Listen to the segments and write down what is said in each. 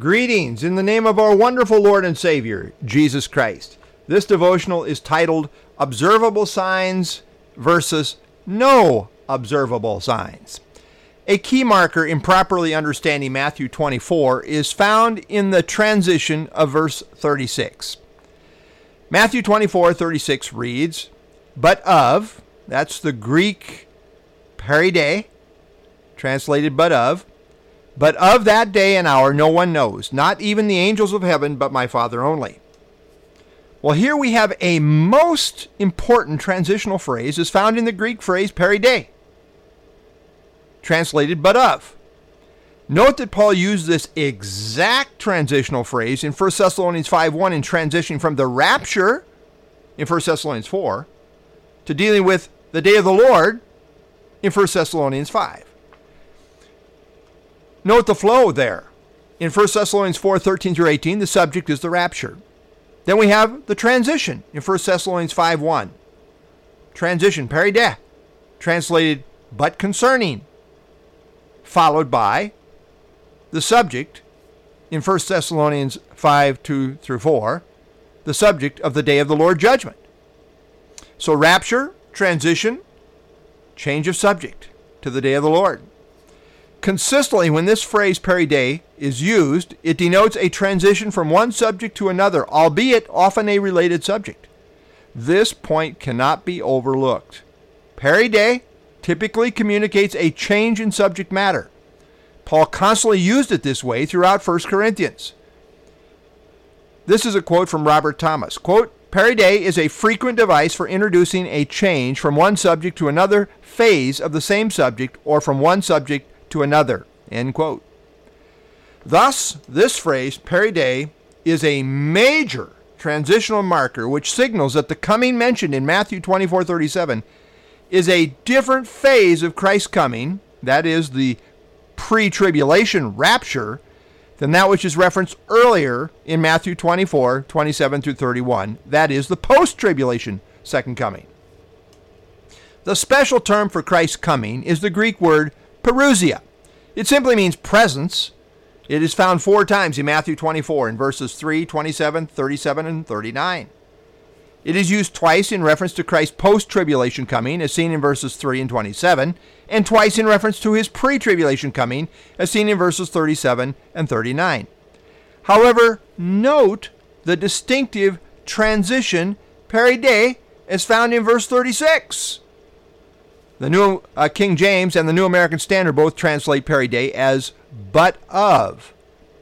Greetings in the name of our wonderful Lord and Savior, Jesus Christ. This devotional is titled Observable Signs versus No Observable Signs. A key marker in properly understanding Matthew 24 is found in the transition of verse 36. Matthew 24 36 reads, But of, that's the Greek peride, translated but of, but of that day and hour no one knows, not even the angels of heaven, but my Father only. Well, here we have a most important transitional phrase is found in the Greek phrase peride, translated but of. Note that Paul used this exact transitional phrase in 1 Thessalonians 5:1 in transitioning from the rapture in 1 Thessalonians 4 to dealing with the day of the Lord in 1 Thessalonians 5. Note the flow there. In 1 Thessalonians 4 13 through 18, the subject is the rapture. Then we have the transition in 1 Thessalonians 5 1. Transition, peride, translated but concerning, followed by the subject in 1 Thessalonians 5 2 through 4, the subject of the day of the Lord judgment. So, rapture, transition, change of subject to the day of the Lord. Consistently, when this phrase peride is used, it denotes a transition from one subject to another, albeit often a related subject. This point cannot be overlooked. Peride typically communicates a change in subject matter. Paul constantly used it this way throughout 1 Corinthians. This is a quote from Robert Thomas. Quote, Peride is a frequent device for introducing a change from one subject to another phase of the same subject or from one subject to another. End quote. Thus, this phrase, peride, is a major transitional marker which signals that the coming mentioned in Matthew 24:37 is a different phase of Christ's coming, that is the pre-tribulation rapture, than that which is referenced earlier in Matthew 24, 27 through 31, that is the post-tribulation second coming. The special term for Christ's coming is the Greek word parousia. It simply means presence. It is found four times in Matthew 24 in verses 3, 27, 37, and 39. It is used twice in reference to Christ's post tribulation coming, as seen in verses 3 and 27, and twice in reference to his pre tribulation coming, as seen in verses 37 and 39. However, note the distinctive transition peride as found in verse 36. The New uh, King James and the New American Standard both translate peride as but of,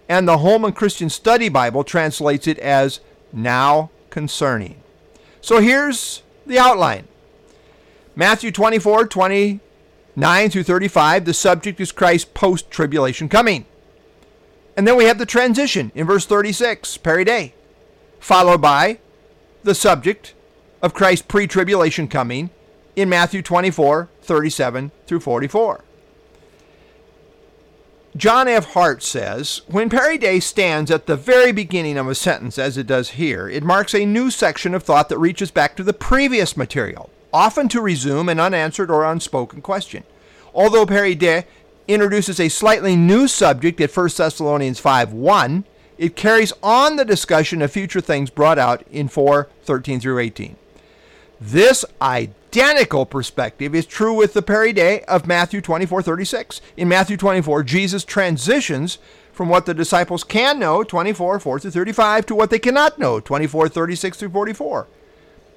and the Holman Christian Study Bible translates it as now concerning. So here's the outline. Matthew 24, 29 through 35, the subject is Christ's post tribulation coming. And then we have the transition in verse 36, peride, followed by the subject of Christ's pre tribulation coming in Matthew 24, 37 through 44. John F. Hart says When peride stands at the very beginning of a sentence, as it does here, it marks a new section of thought that reaches back to the previous material, often to resume an unanswered or unspoken question. Although peride introduces a slightly new subject at 1 Thessalonians 5 1, it carries on the discussion of future things brought out in 4 13 through 18. This identical perspective is true with the peride of Matthew 24 36. In Matthew 24, Jesus transitions from what the disciples can know, 24 4 through 35, to what they cannot know, 24 36 through 44,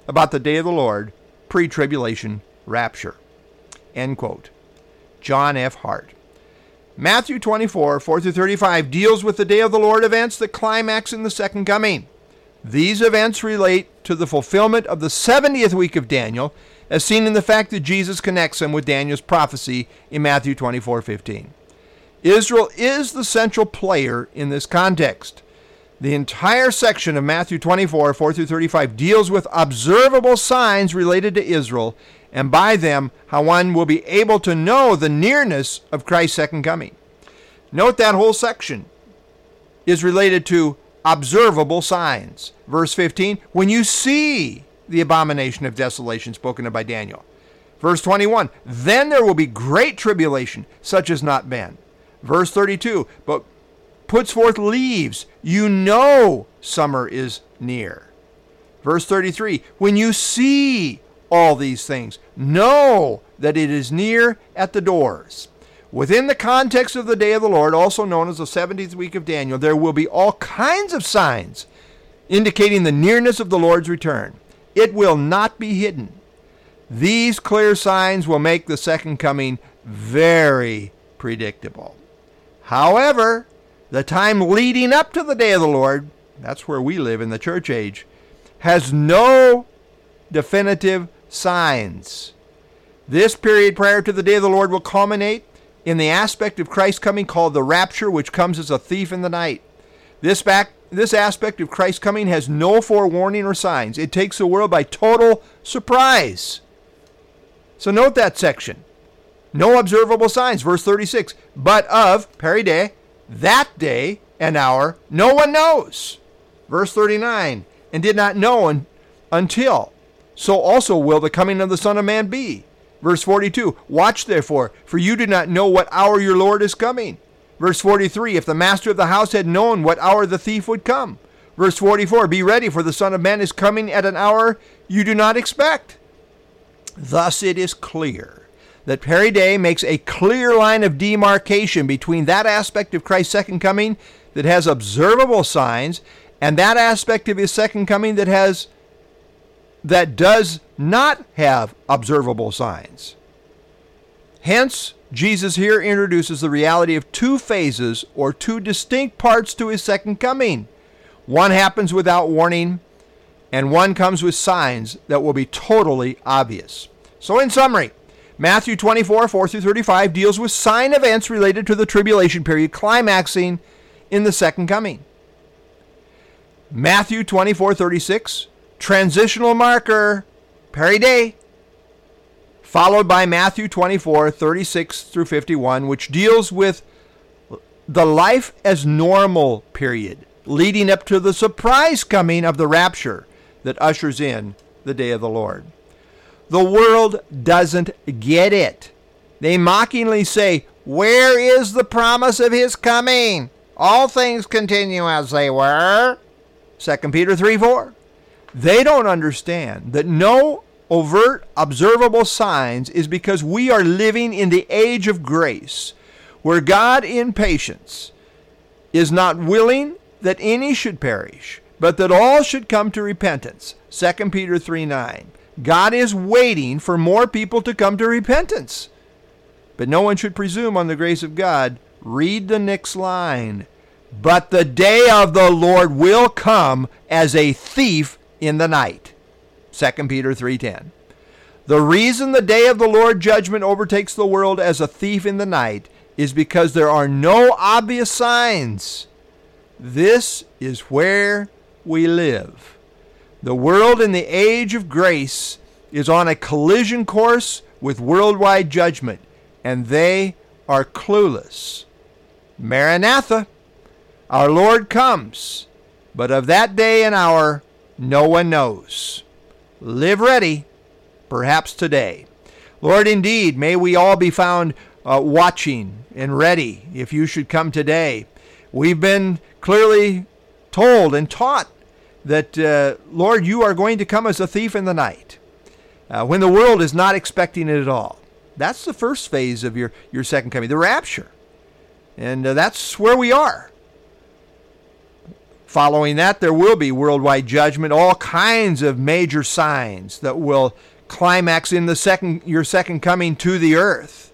about the day of the Lord, pre tribulation rapture. End quote. John F. Hart. Matthew 24 4 through 35 deals with the day of the Lord events that climax in the second coming. These events relate to the fulfillment of the 70th week of Daniel, as seen in the fact that Jesus connects them with Daniel's prophecy in Matthew 24:15. Israel is the central player in this context. The entire section of Matthew 24, 4 through 35 deals with observable signs related to Israel, and by them, how one will be able to know the nearness of Christ's second coming. Note that whole section is related to observable signs. Verse 15, when you see the abomination of desolation spoken of by Daniel. Verse 21, then there will be great tribulation, such as not been. Verse 32, but puts forth leaves, you know summer is near. Verse 33 When you see all these things, know that it is near at the doors. Within the context of the day of the Lord, also known as the 70th week of Daniel, there will be all kinds of signs indicating the nearness of the Lord's return. It will not be hidden. These clear signs will make the second coming very predictable. However, the time leading up to the day of the Lord, that's where we live in the church age, has no definitive signs. This period prior to the day of the Lord will culminate in the aspect of Christ's coming called the rapture, which comes as a thief in the night. This back this aspect of Christ's coming has no forewarning or signs. It takes the world by total surprise. So note that section. No observable signs. Verse 36. But of, peride, that day and hour, no one knows. Verse 39. And did not know un- until. So also will the coming of the Son of Man be. Verse 42 Watch therefore, for you do not know what hour your Lord is coming. Verse 43 If the master of the house had known what hour the thief would come. Verse 44 Be ready, for the Son of Man is coming at an hour you do not expect. Thus it is clear that peride makes a clear line of demarcation between that aspect of Christ's second coming that has observable signs and that aspect of his second coming that has that does not have observable signs. Hence, Jesus here introduces the reality of two phases or two distinct parts to his second coming. One happens without warning, and one comes with signs that will be totally obvious. So, in summary, Matthew 24, 4 through 35 deals with sign events related to the tribulation period, climaxing in the second coming. Matthew 24, 36 transitional marker, day, followed by Matthew 24, 36 through 51, which deals with the life as normal period, leading up to the surprise coming of the rapture that ushers in the day of the Lord. The world doesn't get it. They mockingly say, Where is the promise of his coming? All things continue as they were. 2 Peter 3 4. They don't understand that no overt observable signs is because we are living in the age of grace, where God in patience is not willing that any should perish, but that all should come to repentance. 2 Peter 3 9. God is waiting for more people to come to repentance. But no one should presume on the grace of God. Read the next line. But the day of the Lord will come as a thief in the night. 2 Peter 3:10. The reason the day of the Lord judgment overtakes the world as a thief in the night is because there are no obvious signs. This is where we live. The world in the age of grace is on a collision course with worldwide judgment, and they are clueless. Maranatha, our Lord comes, but of that day and hour no one knows. Live ready, perhaps today. Lord, indeed, may we all be found uh, watching and ready if you should come today. We've been clearly told and taught that, uh, Lord, you are going to come as a thief in the night uh, when the world is not expecting it at all. That's the first phase of your, your second coming, the rapture. And uh, that's where we are. Following that, there will be worldwide judgment, all kinds of major signs that will climax in the second your second coming to the earth.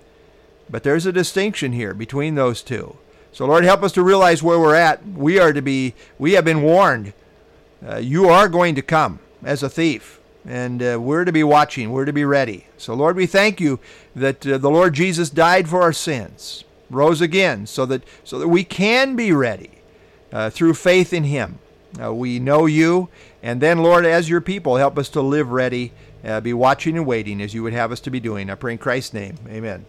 But there's a distinction here between those two. So Lord, help us to realize where we're at. We are to be. We have been warned. Uh, you are going to come as a thief, and uh, we're to be watching. We're to be ready. So Lord, we thank you that uh, the Lord Jesus died for our sins, rose again, so that so that we can be ready uh, through faith in Him. Uh, we know you, and then, Lord, as your people, help us to live ready, uh, be watching and waiting as you would have us to be doing. I pray in Christ's name. Amen.